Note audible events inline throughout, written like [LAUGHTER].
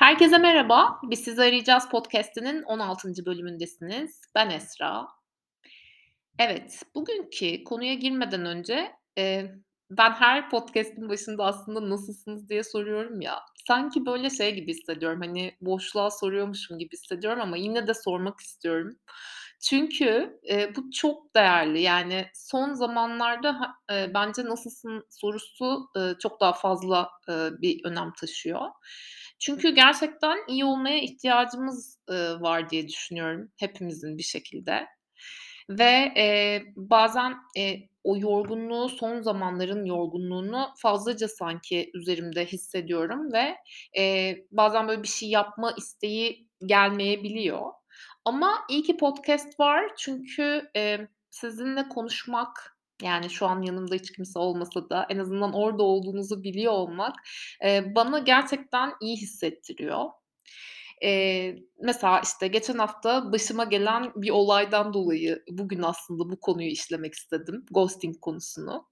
Herkese merhaba. Biz Sizi Arayacağız podcast'inin 16. bölümündesiniz. Ben Esra. Evet, bugünkü konuya girmeden önce, eee, ben her podcast'in başında aslında "Nasılsınız?" diye soruyorum ya, sanki böyle şey gibi hissediyorum, hani, boşluğa soruyormuşum gibi hissediyorum ama yine de sormak istiyorum. Çünkü, eee, bu çok değerli. Yani son zamanlarda eee, bence "Nasılsın?" sorusu, ııı, çok daha fazla, ııı, bir önem taşıyor. Çünkü gerçekten iyi olmaya ihtiyacımız, ııı, var diye düşünüyorum hepimizin bir şekilde ve, eee, bazen, eee, o yorgunluğu, son zamanların yorgunluğunu fazlaca sanki üzerimde hissediyorum ve, eee, bazen böyle bir şey yapma isteği gelmeyebiliyor. Ama iyi ki podcast var çünkü, eee, sizinle konuşmak, yani şu an yanımda hiç kimse olmasa da en azından orada olduğunuzu biliyor olmak, eee, bana gerçekten iyi hissettiriyor. Eee, mesela, işte, geçen hafta başıma gelen bir olaydan dolayı bugün aslında bu konuyu işlemek istedim, ghosting konusunu.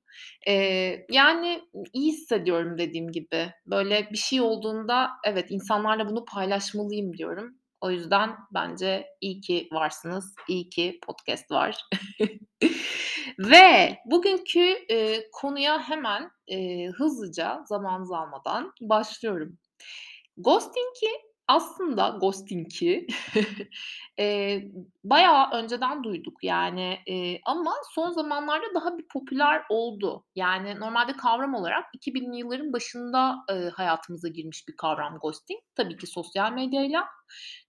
Eee, yani, iyi hissediyorum dediğim gibi. Böyle bir şey olduğunda, evet, insanlarla bunu paylaşmalıyım diyorum. O yüzden bence iyi ki varsınız, iyi ki podcast var. [LAUGHS] Ve bugünkü, eee, konuya hemen, eee, hızlıca zamanınızı almadan başlıyorum. Ghosting'i aslında ghosting'i, [LAUGHS] eee, bayağı önceden duyduk yani, eee, ama son zamanlarda daha bir popüler oldu. Yani normalde kavram olarak 2000'li yılların başında, eee, hayatımıza girmiş bir kavram ghosting. Tabii ki sosyal medyayla.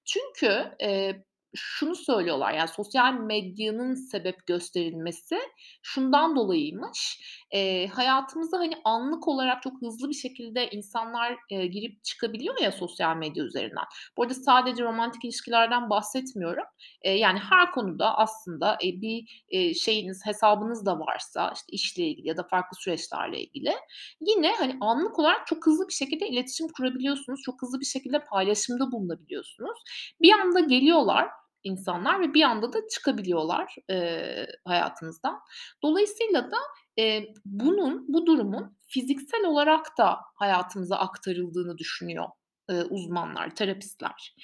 Çünkü, eee, şunu söylüyorlar, yani sosyal medyanın sebep gösterilmesi şundan dolayıymış: Eee, hayatımıza, hani, anlık olarak çok hızlı bir şekilde insanlar, eee, girip çıkabiliyor ya sosyal medya üzerinden. Bu arada sadece romantik ilişkilerden bahsetmiyorum. Eee, yani her konuda aslında, eee, bir, eee, şeyiniz, hesabınız da varsa, işte, işle ilgili ya da farklı süreçlerle ilgili yine, hani, anlık olarak çok hızlı bir şekilde iletişim kurabiliyorsunuz. Çok hızlı bir şekilde paylaşımda bulunabiliyorsunuz. Bir anda geliyorlar insanlar ve bir anda da çıkabiliyorlar, eee, hayatınızdan. Dolayısıyla da, eee, bunun, bu durumun fiziksel olarak da hayatımıza aktarıldığını düşünüyor, eee, uzmanlar, terapistler.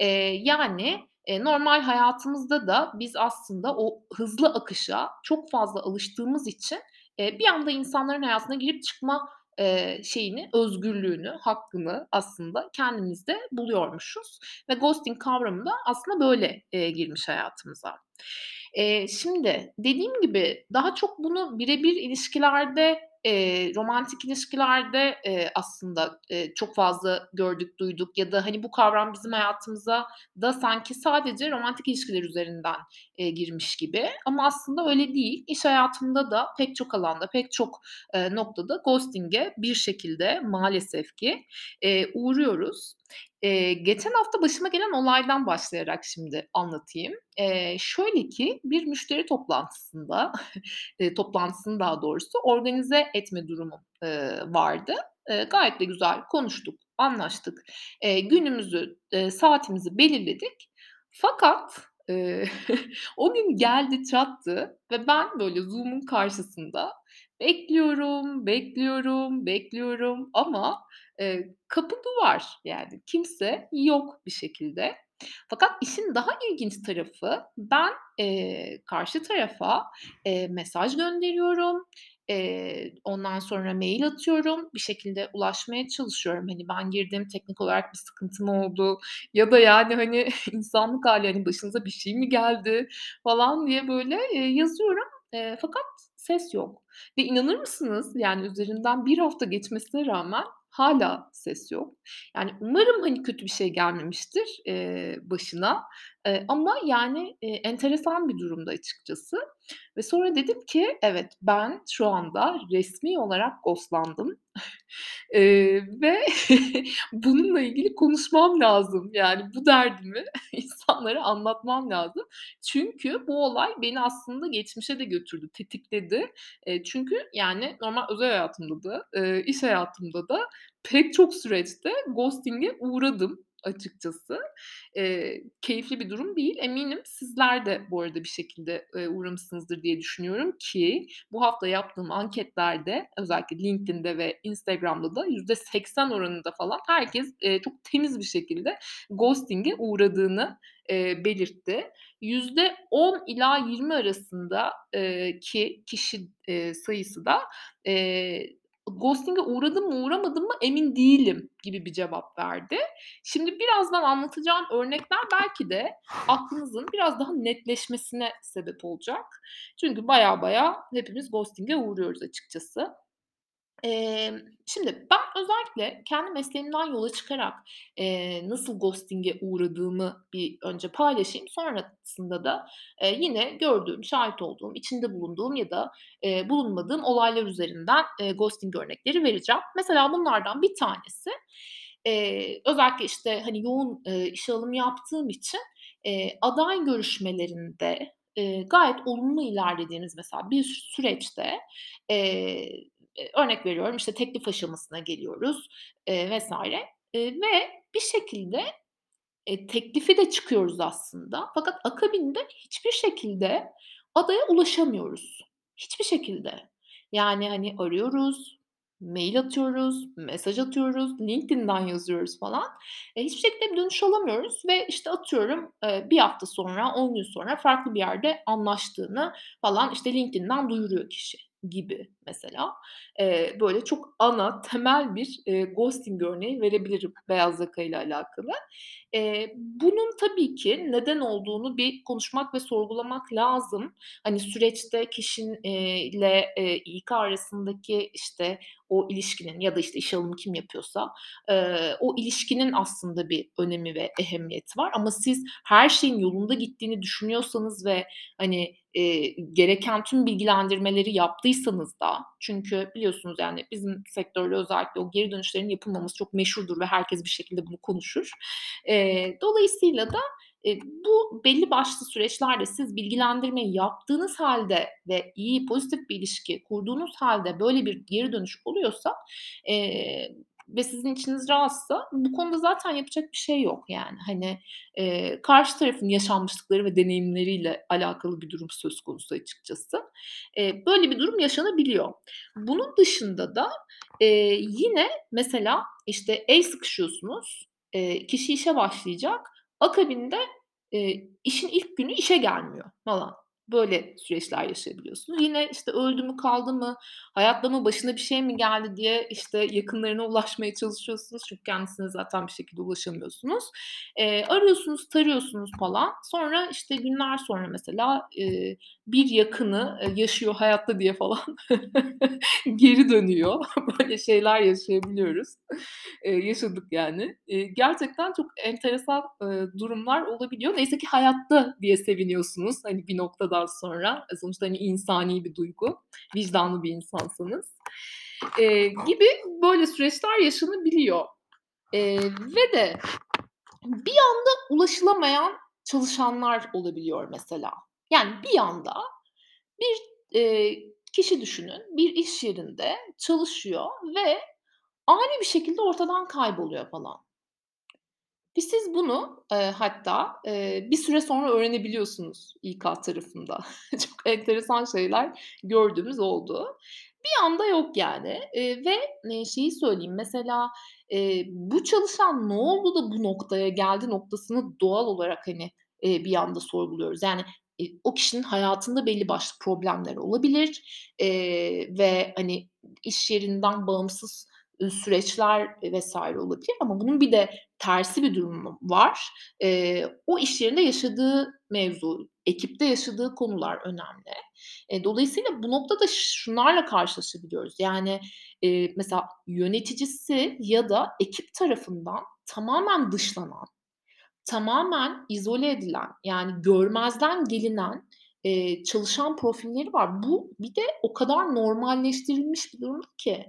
Eee, yani, eee, normal hayatımızda da biz aslında o hızlı akışa çok fazla alıştığımız için, eee, bir anda insanların hayatına girip çıkma, eee, şeyini, özgürlüğünü, hakkını aslında kendimizde buluyormuşuz ve ghosting kavramı da aslında böyle, eee, girmiş hayatımıza. Eee, şimdi dediğim gibi daha çok bunu birebir ilişkilerde, eee, romantik ilişkilerde, eee, aslında, eee, çok fazla gördük, duyduk ya da, hani, bu kavram bizim hayatımıza da sanki sadece romantik ilişkiler üzerinden, eee, girmiş gibi ama aslında öyle değil. İş hayatında da pek çok alanda, pek çok, eee, noktada ghosting'e bir şekilde maalesef ki, eee, uğruyoruz. Eee, geçen hafta başıma gelen olaydan başlayarak şimdi anlatayım. Eee, şöyle ki bir müşteri toplantısında, [LAUGHS] eee, toplantısını daha doğrusu organize etme durumum, eee, vardı. Eee, gayet de güzel konuştuk, anlaştık. Eee, günümüzü, eee, saatimizi belirledik. Fakat, eee, [LAUGHS] o gün geldi çattı ve ben böyle Zoom'un karşısında bekliyorum, bekliyorum, bekliyorum ama, eee, kapı duvar. Yani kimse yok bir şekilde. Fakat işin daha ilginç tarafı ben, eee, karşı tarafa, eee, mesaj gönderiyorum, eee, ondan sonra mail atıyorum, bir şekilde ulaşmaya çalışıyorum. Hani, ben girdim, teknik olarak bir sıkıntı mı oldu ya da, yani, hani, [LAUGHS] insanlık hâli, hani, başınıza bir şey mi geldi falan diye böyle, eee, yazıyorum, eee, fakat ses yok ve inanır mısınız, yani, üzerinden 1 hafta geçmesine rağmen hâlâ ses yok. Yani, umarım, hani, kötü bir şey gelmemiştir, eee, başına, eee, ama, yani, eee, enteresan bir durumdu açıkçası. Ve sonra dedim ki evet, ben şu anda resmî olarak ghostlandım, [LAUGHS] eee, ve [LAUGHS] bununla ilgili konuşmam lazım. Yani, bu derdimi [LAUGHS] insanlara anlatmam lazım. Çünkü bu olay beni aslında geçmişe de götürdü, tetikledi. Eee, çünkü, yani, normal özel hayatımda da, eee, iş hayatımda da pek çok süreçte ghosting'e uğradım açıkçası. Eee, keyifli bir durum değil. Eminim sizler de bu arada bir şekilde, eee, uğramışsınızdır diye düşünüyorum ki bu hafta yaptığım anketlerde özellikle LinkedIn'de ve Instagram'da da %80 oranında falan herkes, eee, çok temiz bir şekilde ghosting'e uğradığını, eee, belirtti. %10 ila 20 arasında eee, ki kişi, eee, sayısı da, eee, ghosting'e uğradım mı uğramadım mı emin değilim gibi bir cevap verdi. Şimdi birazdan anlatacağım örnekler belki de aklınızın biraz daha netleşmesine sebep olacak. Çünkü baya baya hepimiz ghosting'e uğruyoruz açıkçası. Emm, şimdi ben özellikle kendi mesleğimden yola çıkarak, eee, nasıl ghosting'e uğradığımı bir önce paylaşayım. Sonrasında da, eee, yine gördüğüm, şahit olduğum, içinde bulunduğum ya da, eee, bulunmadığım olaylar üzerinden, eee, ghosting örnekleri vereceğim. Mesela bunlardan bir tanesi, eee, özellikle, işte, hani, yoğun, eee, işe alım yaptığım için, eee, aday görüşmelerinde, eee, gayet olumlu ilerlediğimiz mesela bir süreçte, Eee, örnek veriyorum, işte, teklif aşamasına geliyoruz, eee, vs. Eee, ve bir şekilde, eee, teklife de çıkıyoruz aslında fakat akabinde hiçbir şekilde adaya ulaşamıyoruz. Hiçbir şekilde. Yani, hani, arıyoruz, mail atıyoruz, mesaj atıyoruz, LinkedIn'den yazıyoruz falan. Eee, hiçbir şekilde bir dönüş alamıyoruz ve, işte, atıyorum, eee, 1 hafta sonra, 10 gün sonra farklı bir yerde anlaştığını falan, işte, LinkedIn'den duyuruyor kişi gibi mesela. Eee, böyle çok ana, temel bir, eee, ghosting örneği verebilirim beyaz yakayla alakalı. Eee, bunun tabii ki neden olduğunu bir konuşmak ve sorgulamak lazım. Hani, süreçte ile, eee, İK arasındaki, işte, o ilişkinin ya da, işte, işe alımı kim yapıyorsa, eee, o ilişkinin aslında bir önemi ve ehemmiyeti var ama siz her şeyin yolunda gittiğini düşünüyorsanız ve, hani, eee, gereken tüm bilgilendirmeleri yaptıysanız da çünkü biliyorsunuz, yani, bizim sektörde özellikle o geri dönüşlerin yapılmaması çok meşhurdur ve herkes bir şekilde bunu konuşur. Eee, dolayısıyla da, eee, bu belli başlı süreçlerde siz bilgilendirmeyi yaptığınız hâlde ve iyi, pozitif bir ilişki kurduğunuz hâlde böyle bir geri dönüş oluyorsa, eee, ve sizin içiniz rahatsa bu konuda zaten yapacak bir şey yok yani. Hani, eee, karşı tarafın yaşanmışlıkları ve deneyimleriyle alakalı bir durum söz konusu açıkçası. Eee, böyle bir durum yaşanabiliyor. Bunun dışında da, eee, yine mesela, işte, el sıkışıyorsunuz, eee, kişi işe başlayacak, akabinde, eee, işin ilk günü işe gelmiyor falan. Böyle süreçler yaşayabiliyorsunuz. Yine, işte, öldü mü, kaldı mı, hayatta mı, başına bir şey mi geldi diye, işte, yakınlarına ulaşmaya çalışıyorsunuz çünkü kendisine zaten bir şekilde ulaşamıyorsunuz. Eee, arıyorsunuz, tarıyorsunuz falan. Sonra, işte, günler sonra mesela, eee, bir yakını, eee, yaşıyor hayatta diye falan [LAUGHS] geri dönüyor. [LAUGHS] Böyle şeyler yaşayabiliyoruz. Eee, yaşadık yani. Eee, gerçekten çok enteresan, eee, durumlar olabiliyor. Neyse ki hayatta diye seviniyorsunuz, hani, bir noktadan sonra. E, sonuçta, hani, insani bir duygu, vicdanlı bir insansanız. Eee, gibi böyle süreçler yaşanabiliyor. Eee, ve de bir anda ulaşılamayan çalışanlar olabiliyor mesela. Yani bir anda bir, eee, kişi düşünün, bir iş yerinde çalışıyor ve ani bir şekilde ortadan kayboluyor falan. Ve siz bunu, eee, hatta, eee, bir süre sonra öğrenebiliyorsunuz İK tarafında. [LAUGHS] Çok enteresan şeyler gördüğümüz oldu. Bir anda yok yani, eee, ve, eee, şeyi söyleyeyim, mesela, eee, bu çalışan ne oldu da bu noktaya geldi noktasını doğal olarak, hani, eee, bir anda sorguluyoruz. Yani, eee, o kişinin hayatında belli başlı problemler olabilir, eee, ve, hani, iş yerinden bağımsız, süreçler, eee, vs. olabilir ama bunun bir de tersi bir durumu var. Eee, o iş yerinde yaşadığı mevzu, ekipte yaşadığı konular önemli. Eee, dolayısıyla bu noktada şunlarla karşılaşabiliyoruz. Yani, eee, mesela yöneticisi ya da ekip tarafından tamamen dışlanan, tamamen izole edilen, yani görmezden gelinen, eee, çalışan profilleri var. Bu bir de o kadar normalleştirilmiş bir durum ki.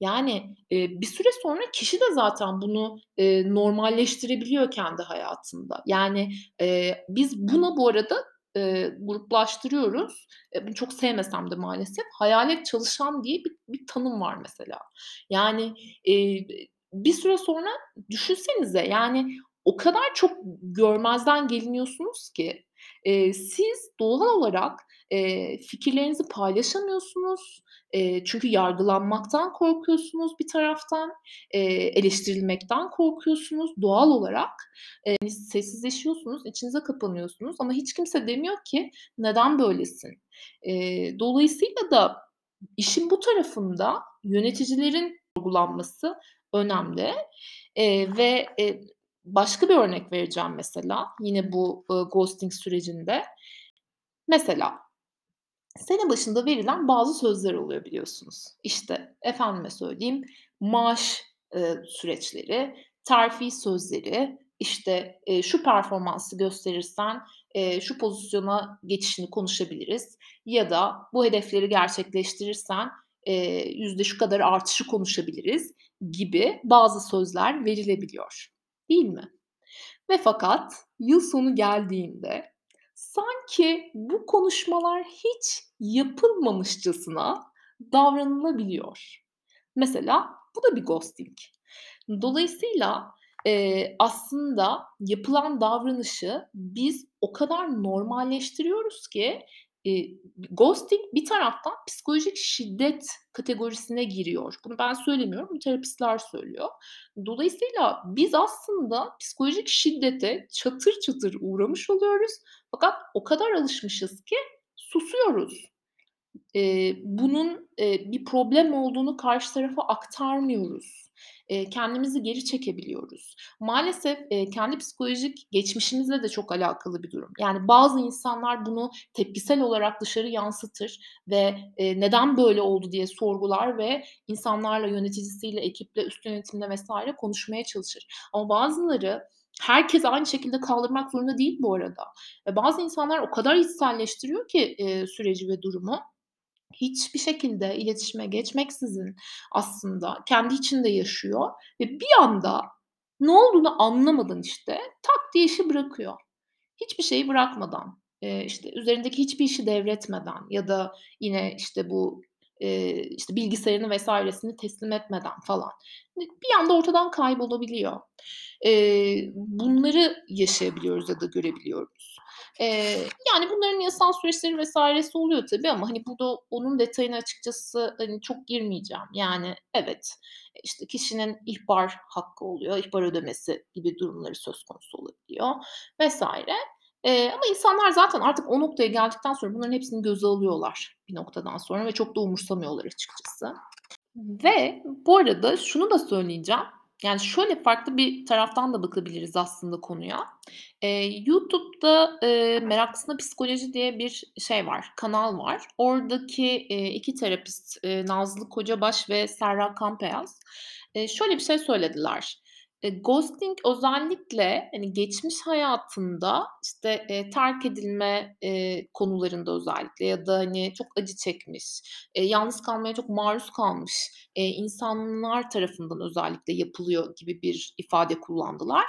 Yani, eee, bir süre sonra kişi de zaten bunu, eee, normalleştirebiliyor kendi hayatında. Yani, eee, biz buna bu arada, eee, gruplaştırıyoruz. Eee, bunu çok sevmesem de maalesef hayalet çalışan diye bir bir tanım var mesela. Yani, eee, bir süre sonra düşünsenize, yani, o kadar çok görmezden geliniyorsunuz ki, eee, siz doğal olarak, eee, fikirlerinizi paylaşamıyorsunuz. Eee, çünkü yargılanmaktan korkuyorsunuz bir taraftan, eee, eleştirilmekten korkuyorsunuz doğal olarak. Hani, sessizleşiyorsunuz, içinize kapanıyorsunuz ama hiç kimse demiyor ki, "Neden böylesin?" Eee, dolayısıyla da işin bu tarafında yöneticilerin sorgulanması önemli, eee, ve, eee, başka bir örnek vereceğim mesela yine bu, ııı, ghosting sürecinde. Mesela sene başında verilen bazı sözler oluyor biliyorsunuz. İşte, efendime söyleyeyim, maaş, eee, süreçleri, terfi sözleri, işte, eee, şu performansı gösterirsen, eee, şu pozisyona geçişini konuşabiliriz ya da bu hedefleri gerçekleştirirsen, yüzde şu kadar artışı konuşabiliriz gibi bazı sözler verilebiliyor, değil mi? Ve fakat yıl sonu geldiğinde sanki bu konuşmalar hiç yapılmamışçasına davranılabiliyor. Mesela bu da bir ghosting. Dolayısıyla, eee, aslında yapılan davranışı biz o kadar normalleştiriyoruz ki, eee, ghosting bir taraftan psikolojik şiddet kategorisine giriyor. Bunu ben söylemiyorum, bunu terapistler söylüyor. Dolayısıyla biz aslında psikolojik şiddete çatır çatır uğramış oluyoruz fakat o kadar alışmışız ki susuyoruz. Eee, bunun, eee, bir problem olduğunu karşı tarafa aktarmıyoruz. Kendimizi geri çekebiliyoruz. Maalesef, kendi psikolojik geçmişimizle de çok alakalı bir durum. Yani bazı insanlar bunu tepkisel olarak dışarı yansıtır ve, "Neden böyle oldu?" diye sorgular ve insanlarla, yöneticisiyle, ekiple, üst yönetimle vs. konuşmaya çalışır. Ama bazıları herkes aynı şekilde kaldırmak zorunda değil bu arada. Bazı insanlar o kadar içselleştiriyor ki, eee, süreci ve durumu, hiçbir şekilde iletişime geçmeksizin aslında kendi içinde yaşıyor ve bir anda ne olduğunu anlamadan, işte, tak diye işi bırakıyor. Hiçbir şeyi bırakmadan, işte, üzerindeki hiçbir işi devretmeden ya da yine, işte, bu, işte, bilgisayarını vs.sini teslim etmeden falan bir anda ortadan kaybolabiliyor. Bunları yaşayabiliyoruz ya da görebiliyoruz. Eee, yani, bunların yasal süreçleri vs.si oluyor tabii ama, hani, burada onun detayına açıkçası, hani, çok girmeyeceğim. Yani, evet, işte, kişinin ihbar hakkı oluyor, ihbar ödemesi gibi durumları söz konusu olabiliyor vs. Eee, ama insanlar zaten artık o noktaya geldikten sonra bunların hepsini göze alıyorlar bir noktadan sonra ve çok da umursamıyorlar açıkçası. Ve bu arada şunu da söyleyeceğim, yani, şöyle farklı bir taraftan da bakabiliriz aslında konuya. Eee, YouTube'da, eee, "Meraklısına Psikoloji" diye bir şey var, kanal var. Oradaki, eee, 2 terapist, eee, Nazlı Kocabaş ve Serra Kanbeyaz, eee, şöyle bir şey söylediler: Eee, ghosting özellikle, hani, geçmiş hayatında, işte, eee, terk edilme, eee, konularında özellikle ya da, hani, çok acı çekmiş, eee, yalnız kalmaya çok maruz kalmış, eee, insanlar tarafından özellikle yapılıyor gibi bir ifade kullandılar.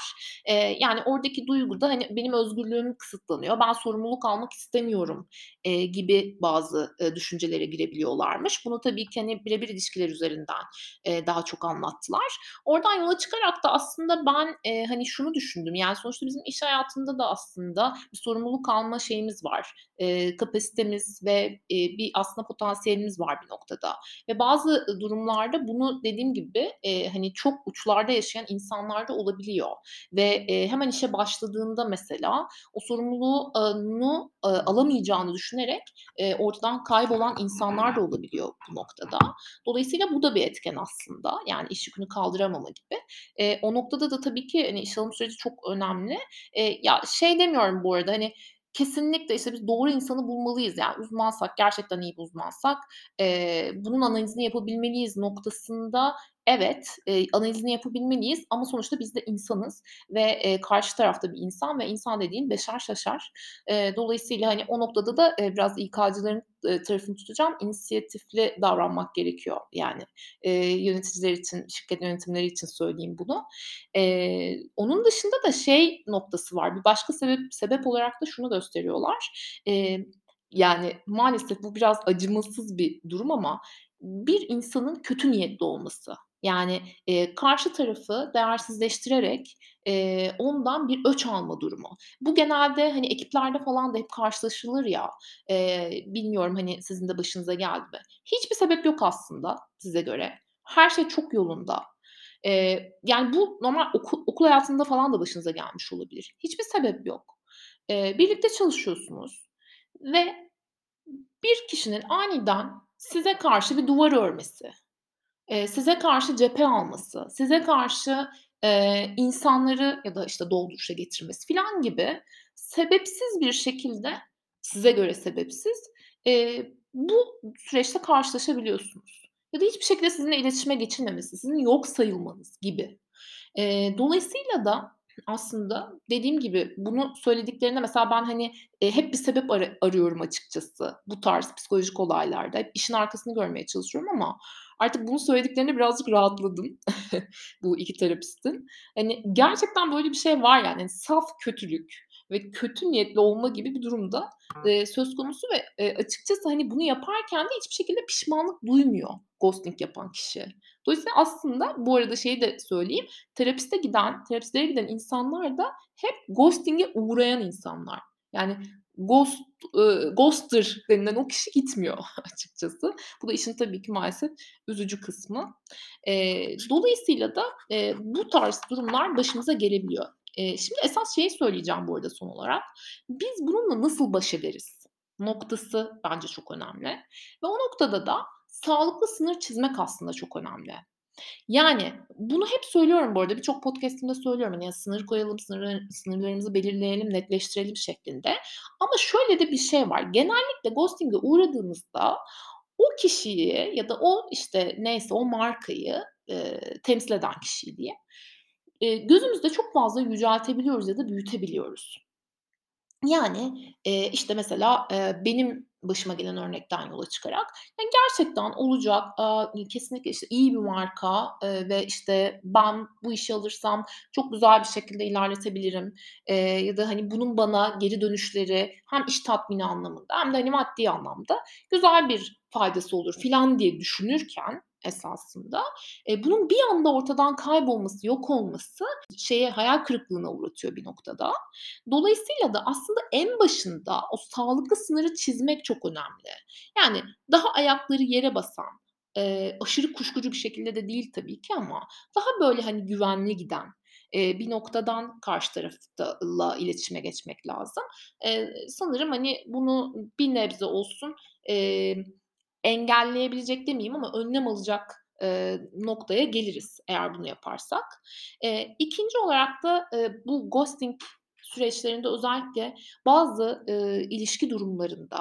Eee, yani, oradaki duygu da, hani, benim özgürlüğüm kısıtlanıyor, ben sorumluluk almak istemiyorum, eee, gibi bazı, eee, düşüncelere girebiliyorlarmış. Bunu tabii ki, hani, birebir ilişkiler üzerinden, eee, daha çok anlattılar. Oradan yola çıkarak da aslında ben, eee, hani, şunu düşündüm, yani, sonuçta bizim iş hayatında da aslında bir sorumluluk alma şeyimiz var, eee, kapasitemiz ve, eee, bir aslında potansiyelimiz var bir noktada. Ve bazı, durumlarda bunu dediğim gibi, eee, hani, çok uçlarda yaşayan insanlar da olabiliyor ve, eee, hemen işe başladığında mesela o sorumluluğu aaa, nu aaa, alamayacağını düşünerek, eee, ortadan kaybolan insanlar da olabiliyor bu noktada. Dolayısıyla bu da bir etken aslında, yani, iş yükünü kaldıramama gibi. Eee, o noktada da tabii ki, hani, işe alım süreci çok önemli. Eee, ya, şey demiyorum bu arada, hani, kesinlikle, işte, biz doğru insanı bulmalıyız, yani, uzmansak, gerçekten iyi bir uzmansak, eee, bunun analizini yapabilmeliyiz noktasında evet, eee, analizini yapabilmeliyiz ama sonuçta biz de insanız ve, eee, karşı taraf da bir insan ve insan dediğin beşer şaşar. Eee, dolayısıyla, hani, o noktada da, eee, biraz İK'cıların, eee, tarafını tutacağım. İnisiyatifli davranmak gerekiyor, yani, eee, yöneticiler için, şirket yönetimleri için söyleyeyim bunu. Eee, onun dışında da şey noktası var, bir başka sebep sebep olarak da şunu gösteriyorlar. Eee, yani, maalesef bu biraz acımasız bir durum ama bir insanın kötü niyetli olması. Yani, eee, karşı tarafı değersizleştirerek, eee, ondan bir öç alma durumu. Bu genelde, hani, ekiplerde falan da hep karşılaşılır ya, eee, bilmiyorum, hani, sizin de başınıza geldi mi? Hiçbir sebep yok aslında size göre. Her şey çok yolunda. Eee, yani, bu normal oku okul hayatında falan da başınıza gelmiş olabilir. Hiçbir sebep yok. Eee, birlikte çalışıyorsunuz ve bir kişinin aniden size karşı bir duvar örmesi, eee, size karşı cephe alması, size karşı, eee, insanları ya da, işte, dolduruşa getirmesi filan gibi sebepsiz bir şekilde, size göre sebepsiz, eee, bu süreçte karşılaşabiliyorsunuz. Ya da hiçbir şekilde sizinle iletişime geçilmemesi, sizin yok sayılmanız gibi. Eee, dolayısıyla da aslında dediğim gibi bunu söylediklerinde mesela ben, hani, eee, hep bir sebep ara arıyorum açıkçası bu tarz psikolojik olaylarda. Hep işin arkasını görmeye çalışıyorum ama artık bunu söylediklerinde birazcık rahatladım [LAUGHS] bu 2 terapistin. Hani, gerçekten böyle bir şey var yani. Hani, saf kötülük ve kötü niyetli olma gibi bir durum da, eee, söz konusu ve, eee, açıkçası, hani, bunu yaparken de hiçbir şekilde pişmanlık duymuyor ghosting yapan kişi. Dolayısıyla aslında bu arada şeyi de söyleyeyim, terapiste giden, terapistlere giden insanlar da hep ghosting'e uğrayan insanlar. Yani ghost, ııı, ghoster denilen o kişi gitmiyor [LAUGHS] açıkçası. Bu da işin tabii ki maalesef üzücü kısmı. Eee, dolayısıyla da, eee, bu tarz durumlar başımıza gelebiliyor. Eee, şimdi esas şeyi söyleyeceğim bu arada son olarak. Biz bununla nasıl baş ederiz noktası bence çok önemli ve o noktada da sağlıklı sınır çizmek aslında çok önemli. Yani bunu hep söylüyorum bu arada, birçok podcast'imde söylüyorum, hani, ya sınır koyalım, sınırlar sınırlarımızı belirleyelim, netleştirelim şeklinde ama şöyle de bir şey var. Genellikle ghosting'e uğradığımızda o kişiyi ya da o, işte, neyse o markayı, eee, temsil eden kişiyi diyeyim, eee, gözümüzde çok fazla yüceltebiliyoruz ya da büyütebiliyoruz. Yani, eee, işte, mesela, eee, benim başıma gelen örnekten yola çıkarak, ya, gerçekten olacak, aaa, kesinlikle, işte, iyi bir marka, eee, ve, işte, ben bu işi alırsam çok güzel bir şekilde ilerletebilirim, eee, ya da, hani, bunun bana geri dönüşleri hem iş tatmini anlamında hem de, hani, maddi anlamda güzel bir faydası olur filan diye düşünürken esasında, eee, bunun bir anda ortadan kaybolması, yok olması şeye, hayal kırıklığına uğratıyor bir noktada. Dolayısıyla da aslında en başında o sağlıklı sınırı çizmek çok önemli. Yani daha ayakları yere basan, eee, aşırı kuşkucu bir şekilde de değil tabii ki ama daha böyle, hani, güvenli giden, eee, bir noktadan karşı tarafta la iletişime geçmek lazım. Eee, sanırım, hani, bunu bir nebze olsun, emm, engelleyebilecek demeyeyim ama önlem alacak, eee, noktaya geliriz eğer bunu yaparsak. Eee, 2'nci olarak da, eee, bu ghosting süreçlerinde özellikle bazı, eee, ilişki durumlarında,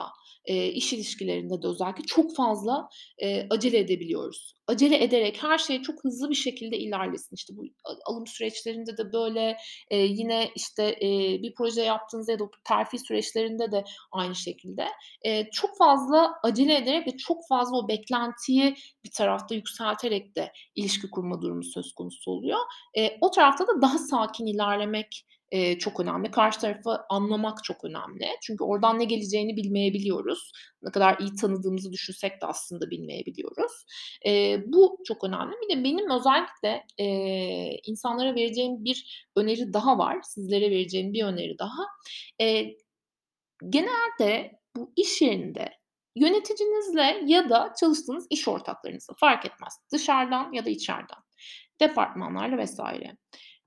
eee, iş ilişkilerinde de özellikle çok fazla, eee, acele edebiliyoruz. Acele ederek her şey çok hızlı bir şekilde ilerlesin. İşte, bu alım süreçlerinde de böyle, eee, yine, işte, eee, bir proje yaptığınızda ya da terfi süreçlerinde de aynı şekilde, eee, çok fazla acele ederek ve çok fazla o beklentiyi bir tarafta yükselterek de ilişki kurma durumu söz konusu oluyor. Eee, o tarafta da daha sakin ilerlemek, eee, çok önemli. Karşı tarafı anlamak çok önemli. Çünkü oradan ne geleceğini bilmeyebiliyoruz. Ne kadar iyi tanıdığımızı düşünsek de aslında bilmeyebiliyoruz. Eee, bu çok önemli. Bir de benim özellikle, eee, insanlara vereceğim bir öneri daha var. Sizlere vereceğim bir öneri daha. Eee, genelde bu iş yerinde yöneticinizle ya da çalıştığınız iş ortaklarınızla fark etmez, dışarıdan ya da içeriden, departmanlarla vs.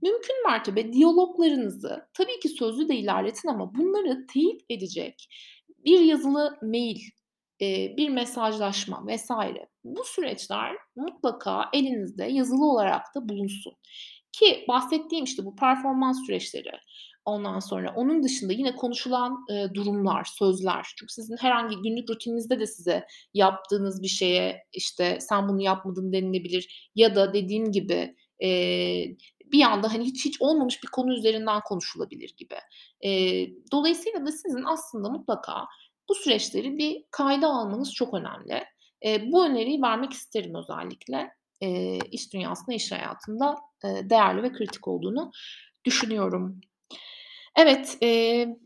mümkün mertebe diyaloglarınızı tabii ki sözlü de ilerletin ama bunları teyit edecek bir yazılı mail, bir mesajlaşma vs. bu süreçler mutlaka elinizde yazılı olarak da bulunsun ki bahsettiğim, işte, bu performans süreçleri, ondan sonra onun dışında yine konuşulan, durumlar, sözler çünkü sizin herhangi günlük rutininizde de size yaptığınız bir şeye, işte, "Sen bunu yapmadın." denilebilir ya da dediğim gibi, eee, bir anda, hani, hiç hiç olmamış bir konu üzerinden konuşulabilir gibi. Eee, dolayısıyla da sizin aslında mutlaka bu süreçleri bir kayda almanız çok önemli. Eee, bu öneriyi vermek isterim özellikle. Eee, iş dünyasında, iş hayatında, eee, değerli ve kritik olduğunu düşünüyorum. Evet, eee,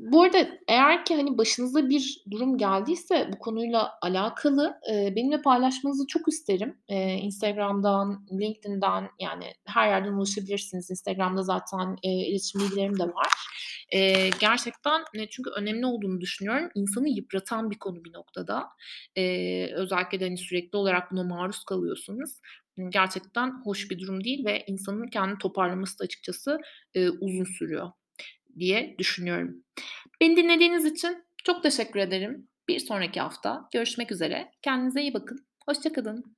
Bu arada eğer ki, hani, başınıza bir durum geldiyse bu konuyla alakalı, eee, benimle paylaşmanızı çok isterim. Eee, Instagram'dan, LinkedIn'den, yani, her yerden ulaşabilirsiniz. Instagram'da zaten, eee, iletişim bilgilerim de var. Eee, gerçekten, eee, çünkü önemli olduğunu düşünüyorum. İnsanı yıpratan bir konu bir noktada. Eee, özellikle de, hani, sürekli olarak buna maruz kalıyorsanız, ımm, gerçekten hoş bir durum değil ve insanın kendini toparlaması da açıkçası, eee, uzun sürüyor diye düşünüyorum. Beni dinlediğiniz için çok teşekkür ederim. Bir sonraki hafta görüşmek üzere. Kendinize iyi bakın. Hoşça kalın.